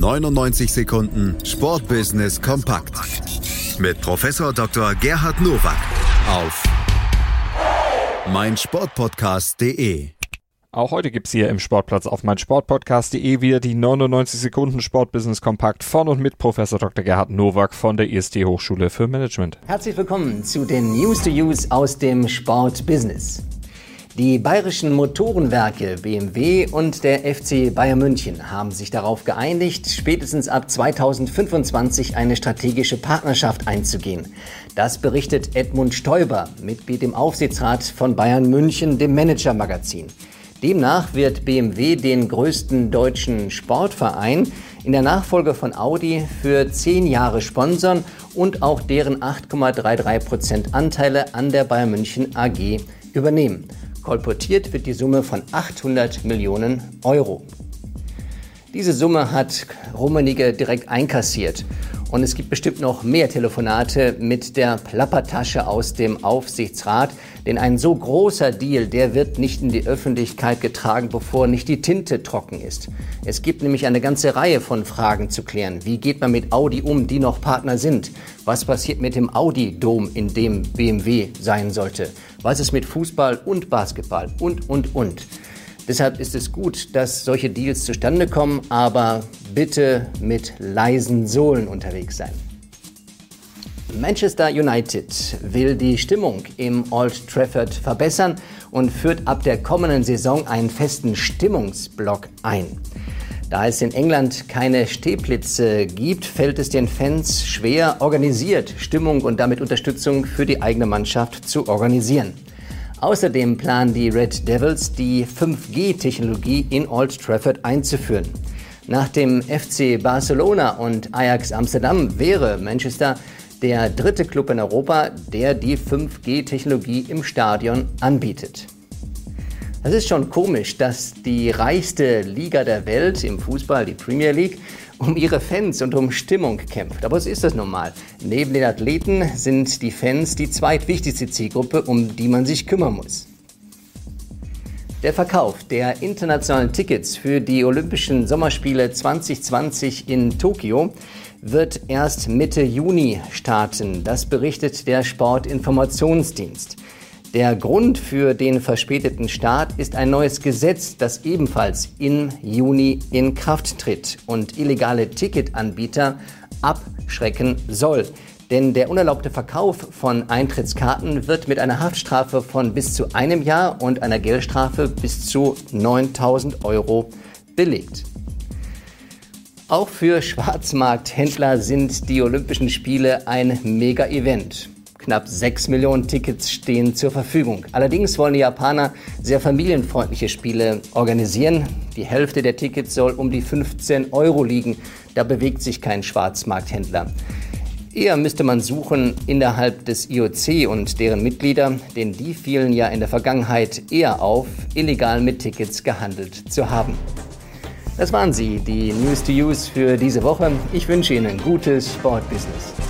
99 Sekunden Sportbusiness kompakt mit Professor Dr. Gerhard Nowak auf meinsportpodcast.de. Auch heute gibt's hier im Sportplatz auf meinsportpodcast.de wieder die 99 Sekunden Sportbusiness Kompakt von und mit Professor Dr. Gerhard Nowak von der IST Hochschule für Management. Herzlich willkommen zu den News to Use aus dem Sportbusiness. Die bayerischen Motorenwerke BMW und der FC Bayern München haben sich darauf geeinigt, spätestens ab 2025 eine strategische Partnerschaft einzugehen. Das berichtet Edmund Stoiber, Mitglied im Aufsichtsrat von Bayern München, dem Manager-Magazin. Demnach wird BMW den größten deutschen Sportverein in der Nachfolge von Audi für zehn Jahre sponsern und auch deren 8,33 Prozent Anteile an der Bayern München AG übernehmen. Kolportiert wird die Summe von 800 Millionen Euro. Diese Summe hat Rummenigge direkt einkassiert. Und es gibt bestimmt noch mehr Telefonate mit der Plappertasche aus dem Aufsichtsrat. Denn ein so großer Deal, der wird nicht in die Öffentlichkeit getragen, bevor nicht die Tinte trocken ist. Es gibt nämlich eine ganze Reihe von Fragen zu klären. Wie geht man mit Audi um, die noch Partner sind? Was passiert mit dem Audi-Dom, in dem BMW sein sollte? Was ist mit Fußball und Basketball? Und, und, und. Deshalb ist es gut, dass solche Deals zustande kommen, aber bitte mit leisen Sohlen unterwegs sein. Manchester United will die Stimmung im Old Trafford verbessern und führt ab der kommenden Saison einen festen Stimmungsblock ein. Da es in England keine Stehplätze gibt, fällt es den Fans schwer, organisiert Stimmung und damit Unterstützung für die eigene Mannschaft zu organisieren. Außerdem planen die Red Devils, die 5G-Technologie in Old Trafford einzuführen. Nach dem FC Barcelona und Ajax Amsterdam wäre Manchester der dritte Club in Europa, der die 5G-Technologie im Stadion anbietet. Es ist schon komisch, dass die reichste Liga der Welt im Fußball, die Premier League, um ihre Fans und um Stimmung kämpft. Aber so ist das nun mal. Neben den Athleten sind die Fans die zweitwichtigste Zielgruppe, um die man sich kümmern muss. Der Verkauf der internationalen Tickets für die Olympischen Sommerspiele 2020 in Tokio wird erst Mitte Juni starten. Das berichtet der Sportinformationsdienst. Der Grund für den verspäteten Start ist ein neues Gesetz, das ebenfalls im Juni in Kraft tritt und illegale Ticketanbieter abschrecken soll. Denn der unerlaubte Verkauf von Eintrittskarten wird mit einer Haftstrafe von bis zu einem Jahr und einer Geldstrafe bis zu 9000 Euro belegt. Auch für Schwarzmarkthändler sind die Olympischen Spiele ein Mega-Event. Knapp 6 Millionen Tickets stehen zur Verfügung. Allerdings wollen die Japaner sehr familienfreundliche Spiele organisieren. Die Hälfte der Tickets soll um die 15 Euro liegen. Da bewegt sich kein Schwarzmarkthändler. Eher müsste man suchen innerhalb des IOC und deren Mitglieder, denn die fielen ja in der Vergangenheit eher auf, illegal mit Tickets gehandelt zu haben. Das waren sie, die News to Use für diese Woche. Ich wünsche Ihnen gutes Sportbusiness.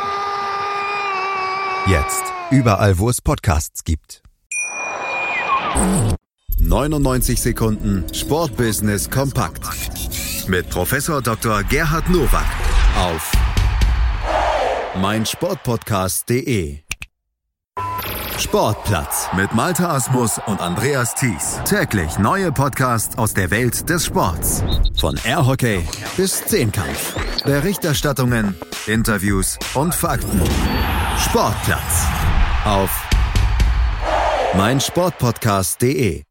Jetzt. Überall, wo es Podcasts gibt. 99 Sekunden Sportbusiness kompakt. Mit Professor Dr. Gerhard Nowak auf meinsportpodcast.de. Sportplatz mit Malta Asmus und Andreas Thies. Täglich neue Podcasts aus der Welt des Sports. Von Airhockey bis Zehnkampf. Berichterstattungen, Interviews und Fakten. Sportplatz. Auf meinsportpodcast.de